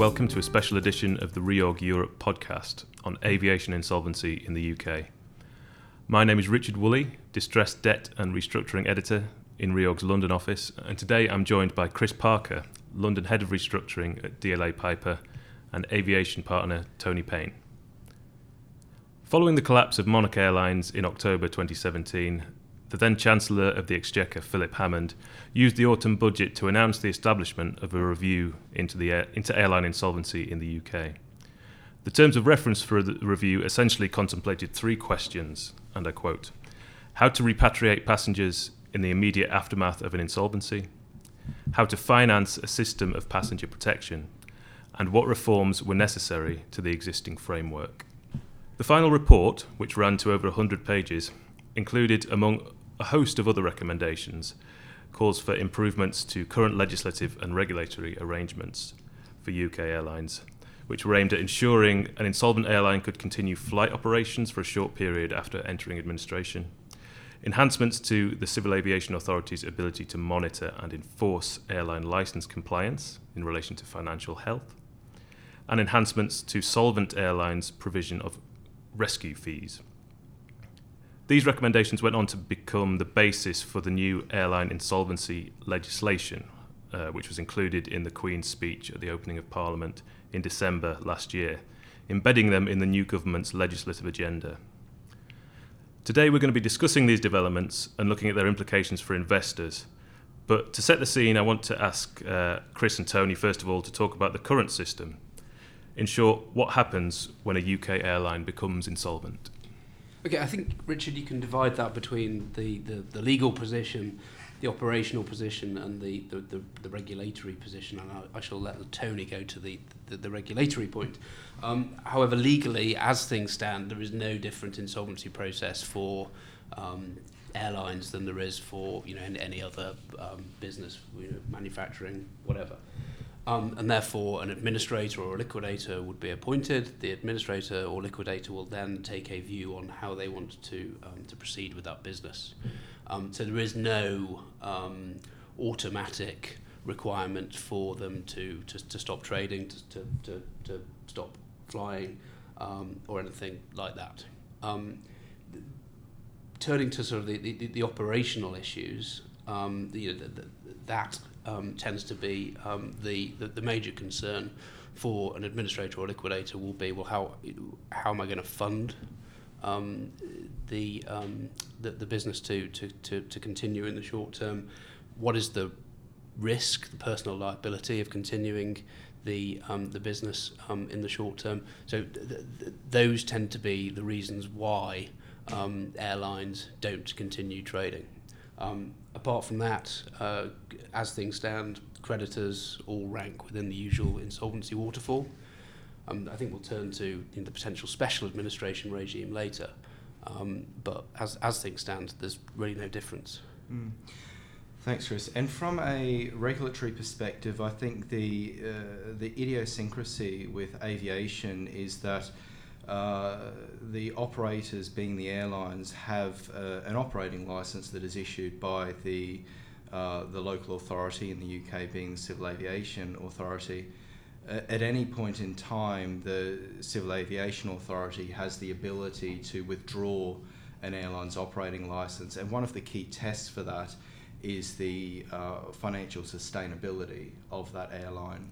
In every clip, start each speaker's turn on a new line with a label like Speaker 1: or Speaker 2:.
Speaker 1: welcome to a special edition of the Reorg Europe podcast on aviation insolvency in the UK. My name is Richard Woolley, Distressed Debt and Restructuring Editor in Reorg's London office, and today I'm joined by Chris Parker, London Head of Restructuring at DLA Piper, and aviation partner Tony Payne. Following the collapse of Monarch Airlines in October 2017, the then Chancellor of the Exchequer, Philip Hammond, used the autumn budget to announce the establishment of a review into, the air, into airline insolvency in the UK. The terms of reference for the review essentially contemplated three questions, and I quote How to repatriate passengers in the immediate aftermath of an insolvency, how to finance a system of passenger protection, and what reforms were necessary to the existing framework. The final report, which ran to over 100 pages, included, among a host of other recommendations, calls for improvements to current legislative and regulatory arrangements for UK airlines, which were aimed at ensuring an insolvent airline could continue flight operations for a short period after entering administration, enhancements to the Civil Aviation Authority's ability to monitor and enforce airline license compliance in relation to financial health, and enhancements to solvent airlines' provision of rescue fees. These recommendations went on to become the basis for the new airline insolvency legislation, uh, which was included in the Queen's speech at the opening of Parliament in December last year, embedding them in the new government's legislative agenda. Today, we're going to be discussing these developments and looking at their implications for investors. But to set the scene, I want to ask uh, Chris and Tony, first of all, to talk about the current system. In short, what happens when a UK airline becomes insolvent?
Speaker 2: Okay, I think Richard, you can divide that between the, the, the legal position, the operational position, and the, the, the, the regulatory position. And I, I shall let Tony go to the, the, the regulatory point. Um, however, legally, as things stand, there is no different insolvency process for um, airlines than there is for you know any, any other um, business, you know, manufacturing, whatever. Um, and therefore, an administrator or a liquidator would be appointed. The administrator or liquidator will then take a view on how they want to um, to proceed with that business. Um, so there is no um, automatic requirement for them to, to, to stop trading, to, to, to, to stop flying, um, or anything like that. Um, turning to sort of the, the, the operational issues, the, the, the, that um, tends to be um, the, the, the major concern for an administrator or liquidator will be well how how am I going to fund um, the, um, the the business to, to, to, to continue in the short term? What is the risk the personal liability of continuing the um, the business um, in the short term? So th- th- those tend to be the reasons why um, airlines don't continue trading. Um, apart from that, uh, as things stand, creditors all rank within the usual insolvency waterfall. Um, I think we'll turn to you know, the potential special administration regime later. Um, but as, as things stand, there's really no difference. Mm.
Speaker 3: Thanks, Chris. And from a regulatory perspective, I think the uh, the idiosyncrasy with aviation is that uh, the operators, being the airlines, have uh, an operating license that is issued by the uh, the local authority in the UK, being the Civil Aviation Authority. at any point in time, the Civil Aviation Authority has the ability to withdraw an airline's operating license, and one of the key tests for that is the uh, financial sustainability of that airline.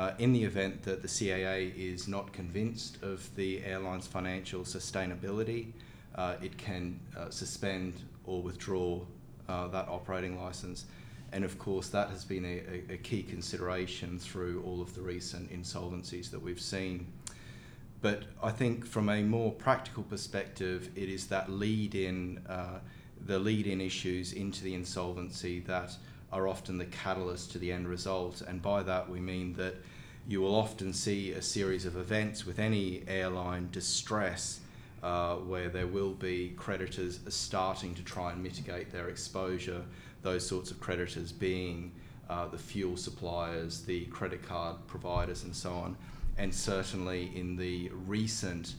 Speaker 3: Uh, in the event that the CAA is not convinced of the airline's financial sustainability, uh, it can uh, suspend or withdraw uh, that operating license. And of course, that has been a, a, key consideration through all of the recent insolvencies that we've seen. But I think from a more practical perspective, it is that lead in, uh, the lead in issues into the insolvency that are often the catalyst to the end result. And by that, we mean that you will often see a series of events with any airline distress uh, where there will be creditors starting to try and mitigate their exposure. Those sorts of creditors being uh, the fuel suppliers, the credit card providers, and so on. And certainly in the recent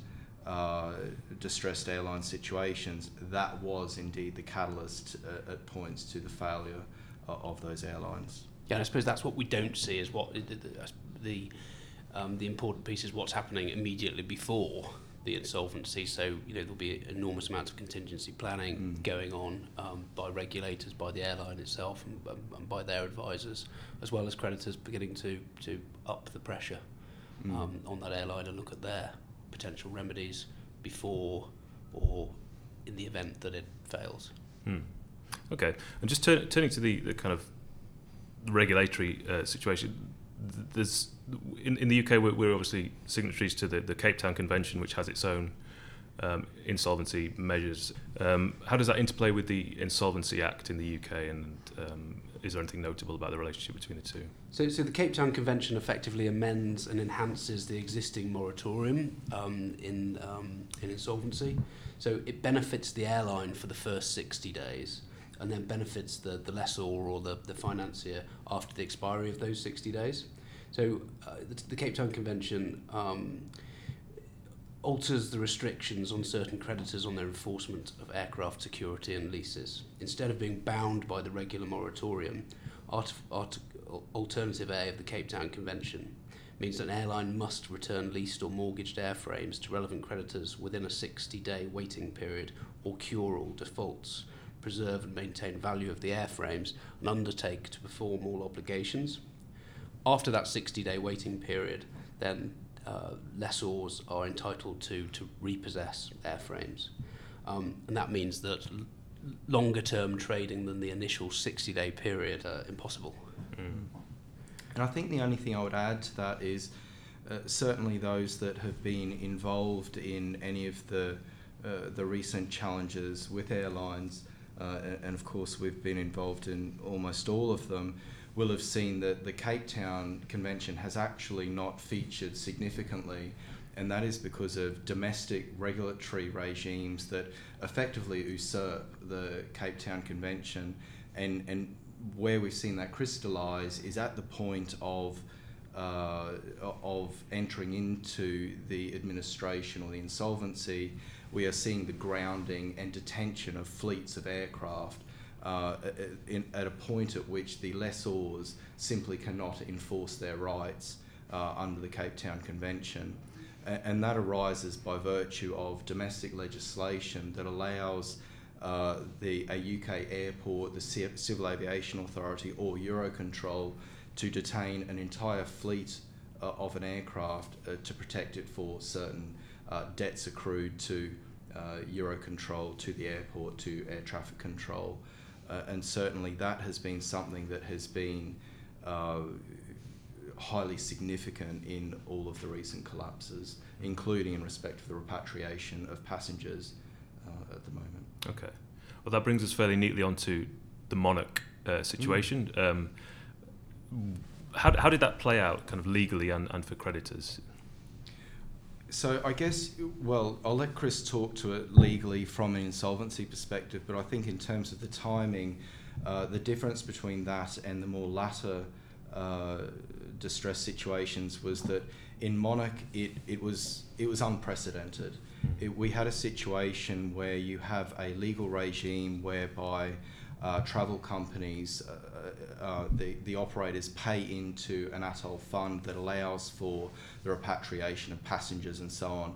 Speaker 3: uh, distressed airline situations, that was indeed the catalyst uh, at points to the failure of those airlines.
Speaker 2: Yeah, I suppose that's what we don't see is what the, um, the important piece is what's happening immediately before the insolvency. So, you know, there'll be enormous amounts of contingency planning mm. going on um, by regulators, by the airline itself, and, and, by their advisors, as well as creditors beginning to, to up the pressure mm. um, on that airline and look at their potential remedies before or in the event that it fails.
Speaker 1: Mm. Okay, and just turn, turning to the, the kind of regulatory uh, situation, there's in, in the UK we're, we're obviously signatories to the, the Cape Town Convention, which has its own um, insolvency measures. Um, how does that interplay with the Insolvency Act in the UK, and um, is there anything notable about the relationship between the two?
Speaker 2: So, so the Cape Town Convention effectively amends and enhances the existing moratorium um, in um, in insolvency. So it benefits the airline for the first 60 days and then benefits the, the lessor or the, the financier after the expiry of those 60 days. So uh, the, the Cape Town Convention um, alters the restrictions on certain creditors on their enforcement of aircraft security and leases. Instead of being bound by the regular moratorium, art, art, Alternative A of the Cape Town Convention means that an airline must return leased or mortgaged airframes to relevant creditors within a 60 day waiting period or cure all defaults preserve and maintain value of the airframes, and undertake to perform all obligations. After that 60 day waiting period, then uh, lessors are entitled to, to repossess airframes. Um, and that means that l- longer term trading than the initial 60 day period are impossible. Mm.
Speaker 3: And I think the only thing I would add to that is uh, certainly those that have been involved in any of the uh, the recent challenges with airlines uh, and of course we've been involved in almost all of them, will have seen that the Cape Town Convention has actually not featured significantly, and that is because of domestic regulatory regimes that effectively usurp the Cape Town Convention, and and where we've seen that crystallise is at the point of uh, of entering into the administration or the insolvency we are seeing the grounding and detention of fleets of aircraft uh, in, at a point at which the lessors simply cannot enforce their rights uh, under the Cape Town Convention. and that arises by virtue of domestic legislation that allows uh, the, a UK airport, the Civil Aviation Authority, or Eurocontrol to detain an entire fleet uh, of an aircraft uh, to protect it for certain uh, debts accrued to Eurocontrol, to the airport, to air traffic control. Uh, and certainly that has been something that has been uh, highly significant in all of the recent collapses, including in respect of the repatriation of passengers uh, at the moment.
Speaker 1: Okay. Well, that brings us fairly neatly onto the Monarch uh, situation. Mm. Um, how, how did that play out, kind of legally and, and for creditors?
Speaker 3: So I guess, well, I'll let Chris talk to it legally from an insolvency perspective, but I think in terms of the timing, uh, the difference between that and the more latter uh, distress situations was that in Monarch it, it was it was unprecedented. It, we had a situation where you have a legal regime whereby uh, travel companies, uh, uh, the, the operators pay into an ATOL fund that allows for the repatriation of passengers and so on.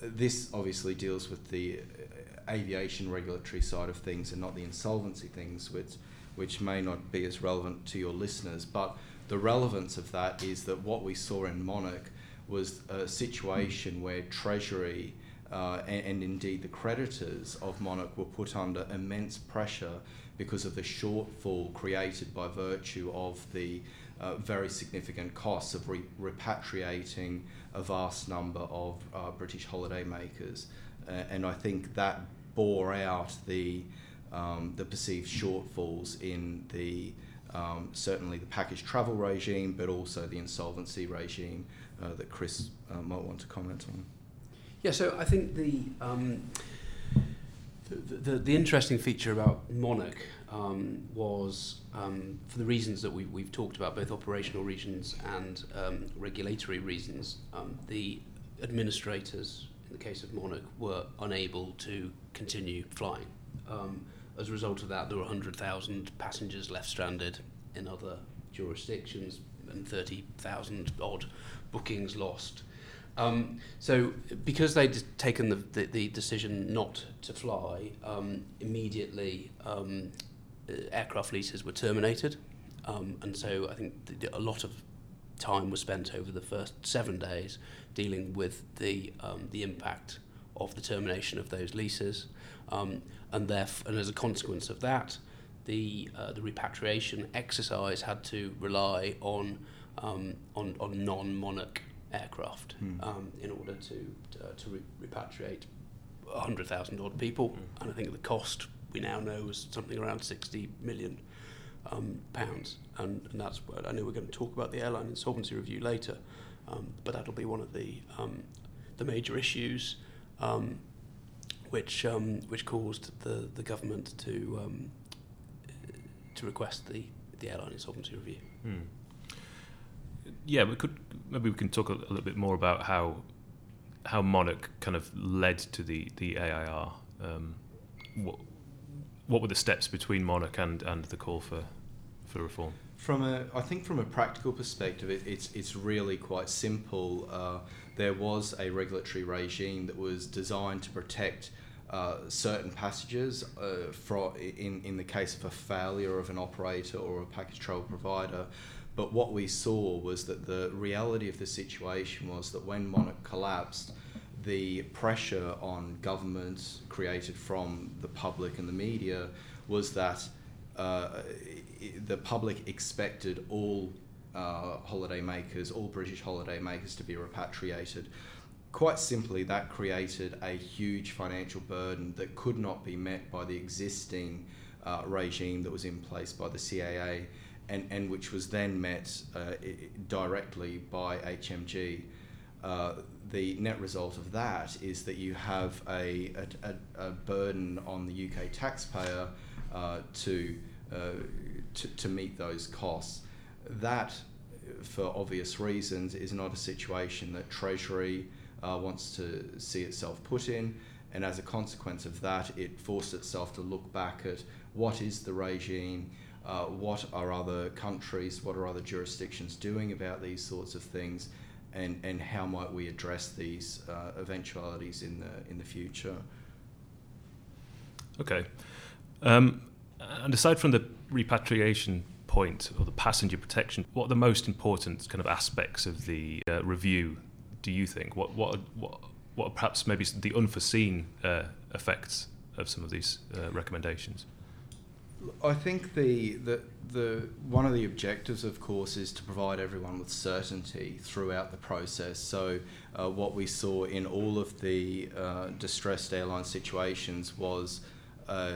Speaker 3: This obviously deals with the uh, aviation regulatory side of things and not the insolvency things, which, which may not be as relevant to your listeners. But the relevance of that is that what we saw in Monarch was a situation where Treasury uh, and, and, indeed the creditors of Monarch were put under immense pressure because of the shortfall created by virtue of the uh, very significant costs of re- repatriating a vast number of uh, British holidaymakers. Uh, and I think that bore out the, um, the perceived shortfalls in the um, certainly the package travel regime, but also the insolvency regime uh, that Chris uh, might want to comment on.
Speaker 2: Yeah, so I think the um, the, the, the, interesting feature about Monarch um, was, um, for the reasons that we, we've talked about, both operational reasons and um, regulatory reasons, um, the administrators, in the case of Monarch, were unable to continue flying. Um, as a result of that, there were 100,000 passengers left stranded in other jurisdictions, and 30,000 odd bookings lost. Um, so, because they'd taken the, the, the decision not to fly, um, immediately um, uh, aircraft leases were terminated. Um, and so, I think a lot of time was spent over the first seven days dealing with the, um, the impact of the termination of those leases. Um, and, theref- and as a consequence of that, the, uh, the repatriation exercise had to rely on, on, on non monarch aircraft
Speaker 3: Hmm.
Speaker 2: um, in order to, to, uh, to re- repatriate 100,000 odd people.
Speaker 1: Hmm.
Speaker 2: And I think the cost we now know was something around 60 million um, pounds. And, and that's what I know we're going to talk about the airline insolvency review later, um, but that'll be one of the, um, the major issues um, which, um, which caused the, the government to, um, to request the, the airline insolvency review.
Speaker 1: Hmm. Yeah, we could maybe we can talk a, a little bit more about how how Monarch kind of led to the the AIR. Um, what what were the steps between Monarch and, and the call for for reform?
Speaker 3: From a, I think from a practical perspective, it, it's it's really quite simple. Uh, there was a regulatory regime that was designed to protect uh, certain passages uh, from in in the case of a failure of an operator or a package travel provider. But what we saw was that the reality of the situation was that when Monarch collapsed, the pressure on government created from the public and the media was that uh, the public expected all uh, holiday makers, all British holiday makers to be repatriated. Quite simply, that created a huge financial burden that could not be met by the existing uh, regime that was in place by the CAA and, and which was then met uh, directly by HMG. Uh, the net result of that is that you have a, a, a burden on the UK taxpayer uh, to, uh, to, to meet those costs. That, for obvious reasons, is not a situation that Treasury uh, wants to see itself put in, and as a consequence of that, it forced itself to look back at what is the regime uh, what are other countries, what are other jurisdictions doing about these sorts of things, and, and how might we address these uh, eventualities in the, in the future.
Speaker 1: Okay. Um, and aside from the repatriation point or the passenger protection, what are the most important kind of aspects of the uh, review, do you think? What, what, what, what are perhaps maybe the unforeseen uh, effects of some of these uh, recommendations?
Speaker 3: I think the, the the one of the objectives, of course, is to provide everyone with certainty throughout the process. So, uh, what we saw in all of the uh, distressed airline situations was uh,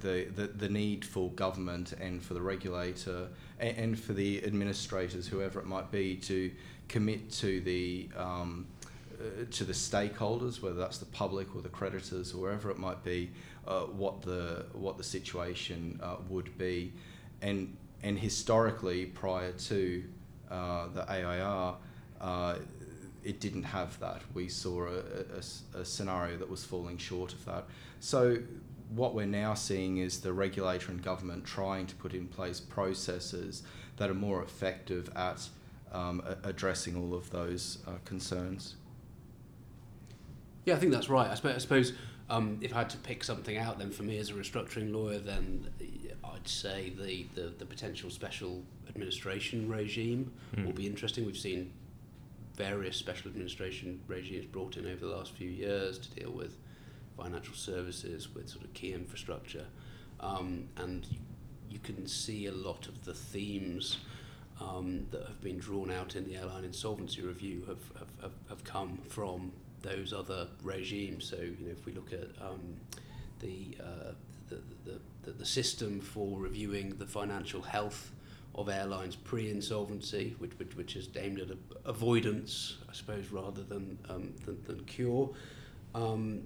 Speaker 3: the, the the need for government and for the regulator and, and, for the administrators, whoever it might be, to commit to the um, uh, to the stakeholders, whether that's the public or the creditors or wherever it might be, uh, what the what the situation uh, would be, and and historically prior to uh, the AIR, uh, it didn't have that. We saw a, a, a, scenario that was falling short of that. So what we're now seeing is the regulator and government trying to put in place processes that are more effective at um, addressing all of those uh, concerns.
Speaker 2: Yeah, I think that's right. I suppose, I suppose um, if I had to pick something out, then for me as a restructuring lawyer, then I'd say the, the, the potential special administration regime mm. will be interesting. We've seen various special administration regimes brought in over the last few years to deal with financial services, with sort of key infrastructure, um, and you, you can see a lot of the themes um, that have been drawn out in the airline insolvency review have, have, have come from those other regimes. So, you know, if we look at um, the, uh, the, the, the, the system for reviewing the financial health of airlines pre-insolvency, which, which, which is aimed at avoidance, I suppose, rather than, um, than, than cure, um,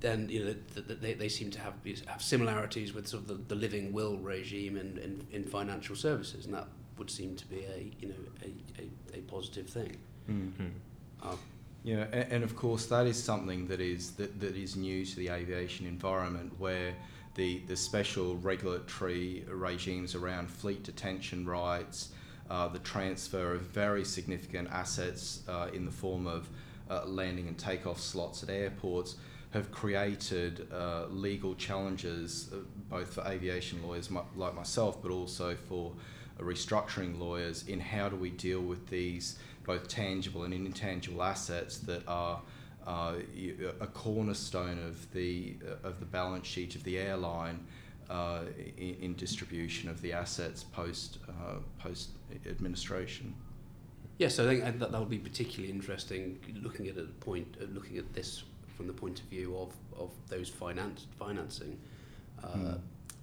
Speaker 2: then you know they, they seem to have have similarities with sort of the, the living will regime in, in, in financial services, and that would seem to be a you know a, a, a positive thing.
Speaker 3: Mm-hmm. Uh, yeah, and, and, of course that is something that is that, that is new to the aviation environment, where the the special regulatory regimes around fleet detention rights, uh, the transfer of very significant assets uh, in the form of uh, landing and takeoff slots at airports have created uh, legal challenges uh, both for aviation lawyers like myself, but also for restructuring lawyers in how do we deal with these both tangible and intangible assets that are uh, a cornerstone of the uh, of the balance sheet of the airline uh, in, in, distribution of the assets post uh, post administration.
Speaker 2: Yes, I think that that would be particularly interesting looking at a point looking at this from the point of view of, of those finance financing mm.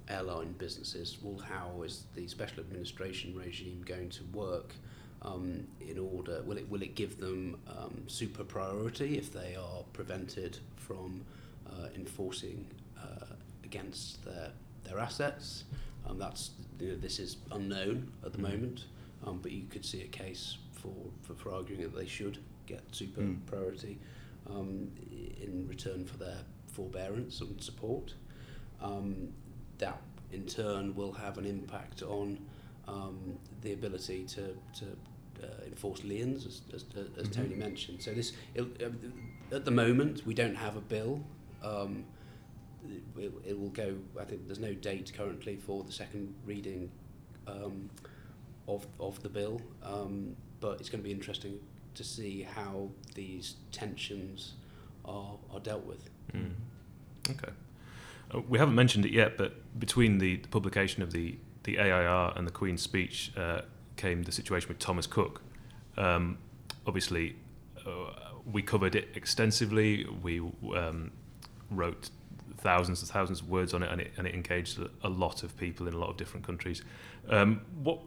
Speaker 2: airline businesses. Well, how is the special administration regime going to work? Um, in order, will it will it give them um, super priority if they are prevented from uh, enforcing uh, against their their assets? Um, that's you know, this is unknown at the mm. moment, um, but you could see a case for, for, for arguing that they should get super mm. priority um, in return for their forbearance and support. Um, that in turn will have an impact on um, the ability to, to uh, enforce liens, as, as, as mm-hmm. Tony mentioned. So this, uh, at the moment, we don't have a bill. Um, it, it will go. I think there's no date currently for the second reading um, of of the bill, um, but it's going to be interesting to see how these tensions are are dealt with.
Speaker 1: Mm. Okay. Uh, we haven't mentioned it yet, but between the, the publication of the the AIR and the Queen's speech uh, came the situation with Thomas Cook. Um, obviously, uh, we covered it extensively. We um, wrote thousands and thousands of words on it, and it, and it engaged a lot of people in a lot of different countries. Um, what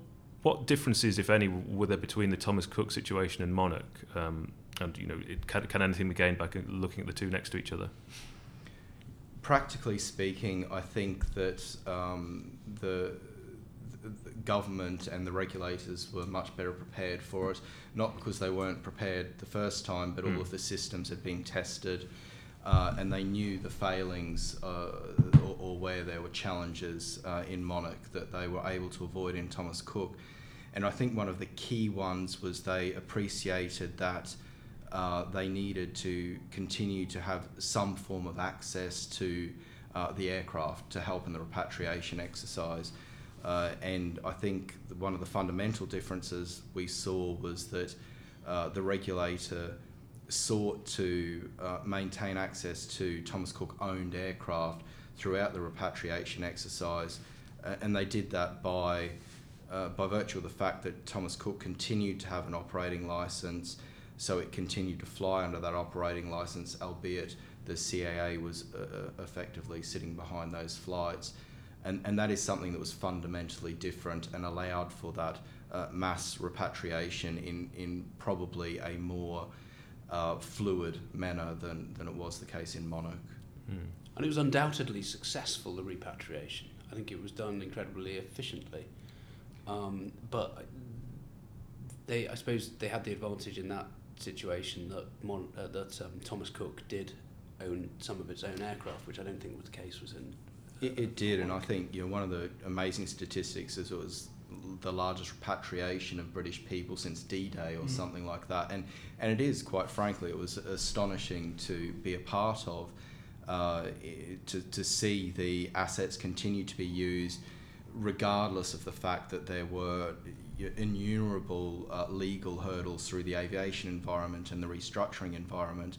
Speaker 1: what differences, if any, were there between the Thomas Cook situation and Monarch? Um, and you know, it, can, can anything be gained by looking at the two next to each other?
Speaker 3: Practically speaking, I think that um, the government and the regulators were much better prepared for it, not because they weren't prepared the first time, but mm. all hmm. of the systems had been tested uh, and they knew the failings uh, or, or, where there were challenges uh, in Monarch that they were able to avoid in Thomas Cook. And I think one of the key ones was they appreciated that uh, they needed to continue to have some form of access to uh, the aircraft to help in the repatriation exercise. Uh, and I think one of the fundamental differences we saw was that the regulator sought to uh, maintain access to Thomas Cook owned aircraft throughout the repatriation exercise, uh, and they did that by uh, by virtue of the fact that Thomas Cook continued to have an operating license, so it continued to fly under that operating license, albeit the CAA was uh, uh, effectively sitting behind those flights. And, and that is something that was fundamentally different and allowed for that uh, mass repatriation in, in probably a more uh, fluid manner than, than it was the case in Monarch.
Speaker 2: Mm. And it was undoubtedly successful, the repatriation. I think it was done incredibly efficiently. Um, but they, I suppose they had the advantage in that situation that, Mon, uh, that um, Thomas Cook did own some of its own aircraft, which I don't think was the case was in.
Speaker 3: Uh, it, it did, and I think you know one of the amazing statistics is it was the largest repatriation of British people since D-Day or mm. something like that. And and it is quite frankly, it was astonishing to be a part of, uh, to to see the assets continue to be used, regardless of the fact that there were innumerable uh, legal hurdles through the aviation environment and the restructuring environment.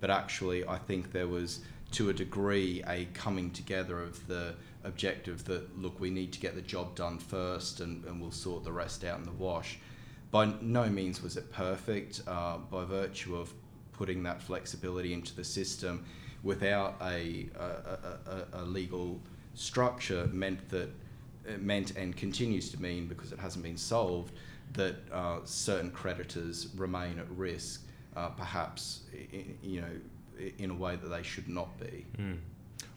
Speaker 3: But actually, I think there was to a degree a coming together of the objective that look we need to get the job done first and, and we'll sort the rest out in the wash by no means was it perfect uh, by virtue of putting that flexibility into the system without a, a, a, a legal structure meant that meant and continues to mean because it hasn't been solved that uh, certain creditors remain at risk uh, perhaps in, you know in a way that they should not be
Speaker 1: mm.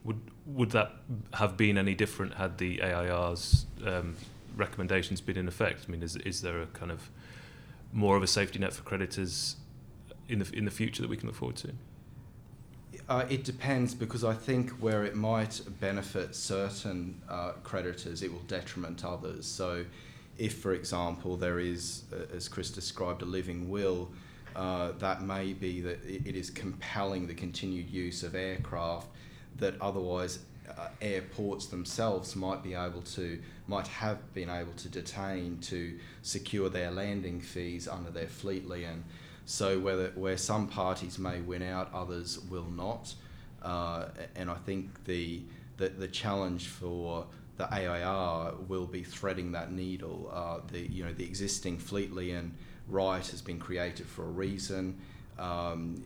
Speaker 1: Would would that have been any different had the AIR's um, recommendations been in effect? I mean, is is there a kind of more of a safety net for creditors in the in the future that we can look forward to?
Speaker 3: Uh, it depends because I think where it might benefit certain uh, creditors, it will detriment others. So, if, for example, there is, uh, as Chris described, a living will, uh, that may be that it is compelling the continued use of aircraft that otherwise uh, airports themselves might be able to might have been able to detain to secure their landing fees under their fleet lien. So whether where some parties may win out, others will not. Uh, and I think the, the the challenge for the AIR will be threading that needle. Uh, the you know the existing fleet and right has been created for a reason. Um,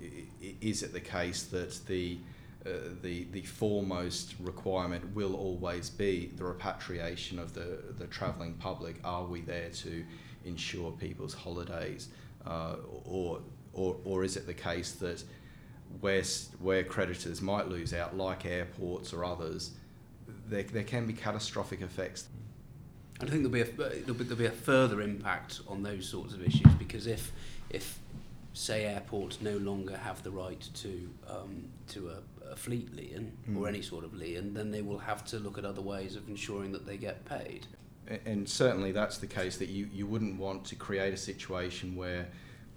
Speaker 3: is it the case that the uh, the the foremost requirement will always be the repatriation of the the travelling public? Are we there to ensure people's holidays, uh, or or or is it the case that where where creditors might lose out, like airports or others, there, there can be catastrophic effects.
Speaker 2: I think there'll be, a, there'll be there'll be a further impact on those sorts of issues because if if say airports no longer have the right to um, to a, a fleet lien mm. or any sort of lien, then they will have to look at other ways of ensuring that they get paid.
Speaker 3: And certainly that's the case that you, you wouldn't want to create a situation where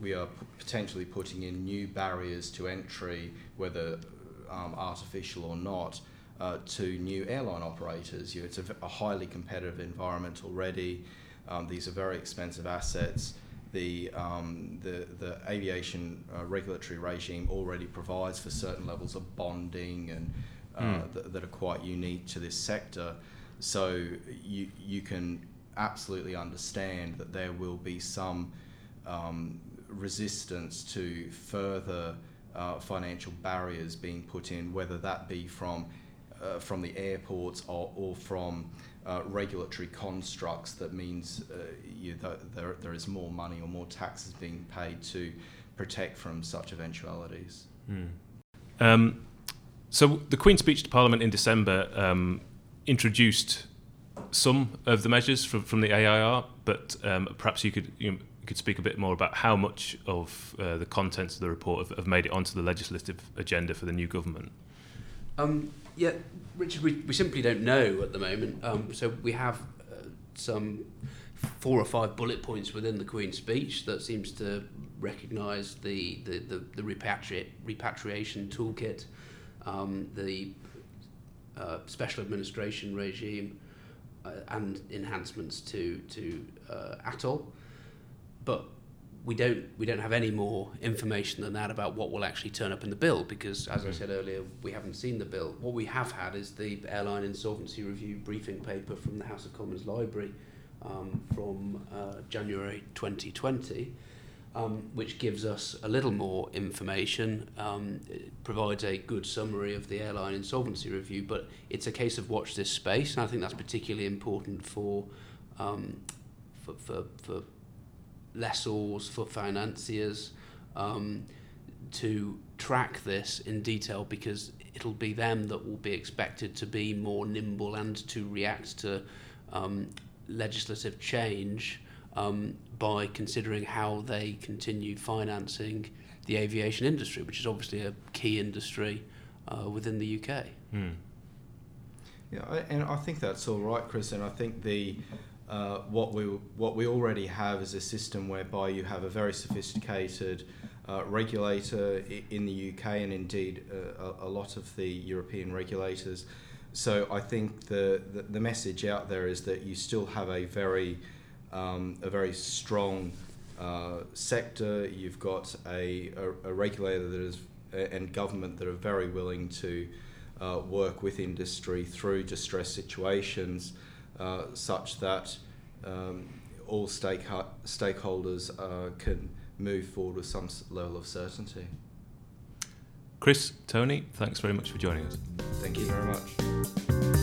Speaker 3: we are p- potentially putting in new barriers to entry, whether um, artificial or not, uh, to new airline operators. You know, it's a, a, highly competitive environment already. Um, these are very expensive assets. The, um, the, the aviation uh, regulatory regime already provides for certain levels of bonding and uh, mm. th- that are quite unique to this sector. So you, you can absolutely understand that there will be some um, resistance to further uh, financial barriers being put in, whether that be from uh, from the airports or, or from uh, regulatory constructs that means uh, you, there, there is more money or more taxes being paid to protect from such eventualities. Mm.
Speaker 1: Um, so the Queen's speech to Parliament in December um, introduced some of the measures from, from the AIR, but um, perhaps you could you know, could speak a bit more about how much of uh, the contents of the report have, have, made it onto the legislative agenda for the new government.
Speaker 2: Um, yeah, Richard, we, we simply don't know at the moment. Um, so we have uh, some four or five bullet points within the Queen's speech that seems to recognise the, the, the, the repatri- repatriation toolkit, um, the uh, special administration regime, uh, and enhancements to, to uh, ATOL. But we don't we don't have any more information than that about what will actually turn up in the bill because as I said earlier we haven't seen the bill what we have had is the airline insolvency review briefing paper from the House of Commons library um, from uh, January 2020 um, which gives us a little more information. Um, it provides a good summary of the airline insolvency review but it's a case of watch this space and I think that's particularly important for um, for, for, for lessors, for financiers, um, to track this in detail because it'll be them that will be expected to be more nimble and to react to um, legislative change um, by considering how they continue financing the aviation industry, which is obviously a key industry uh, within the UK. Mm.
Speaker 3: Yeah, and I think that's all right, Chris. And I think the uh, what we what we already have is a system whereby you have a very sophisticated uh, regulator in the UK and indeed uh, a, a, lot of the European regulators. So I think the, the, the message out there is that you still have a very um, a very strong uh, sector. You've got a, a, a, regulator that is and government that are very willing to uh, work with industry through distress situations. Uh, such that um, all stake stakeholders uh, can move forward with some level of certainty.
Speaker 1: Chris, Tony, thanks very much for joining us.
Speaker 3: Thank you very much.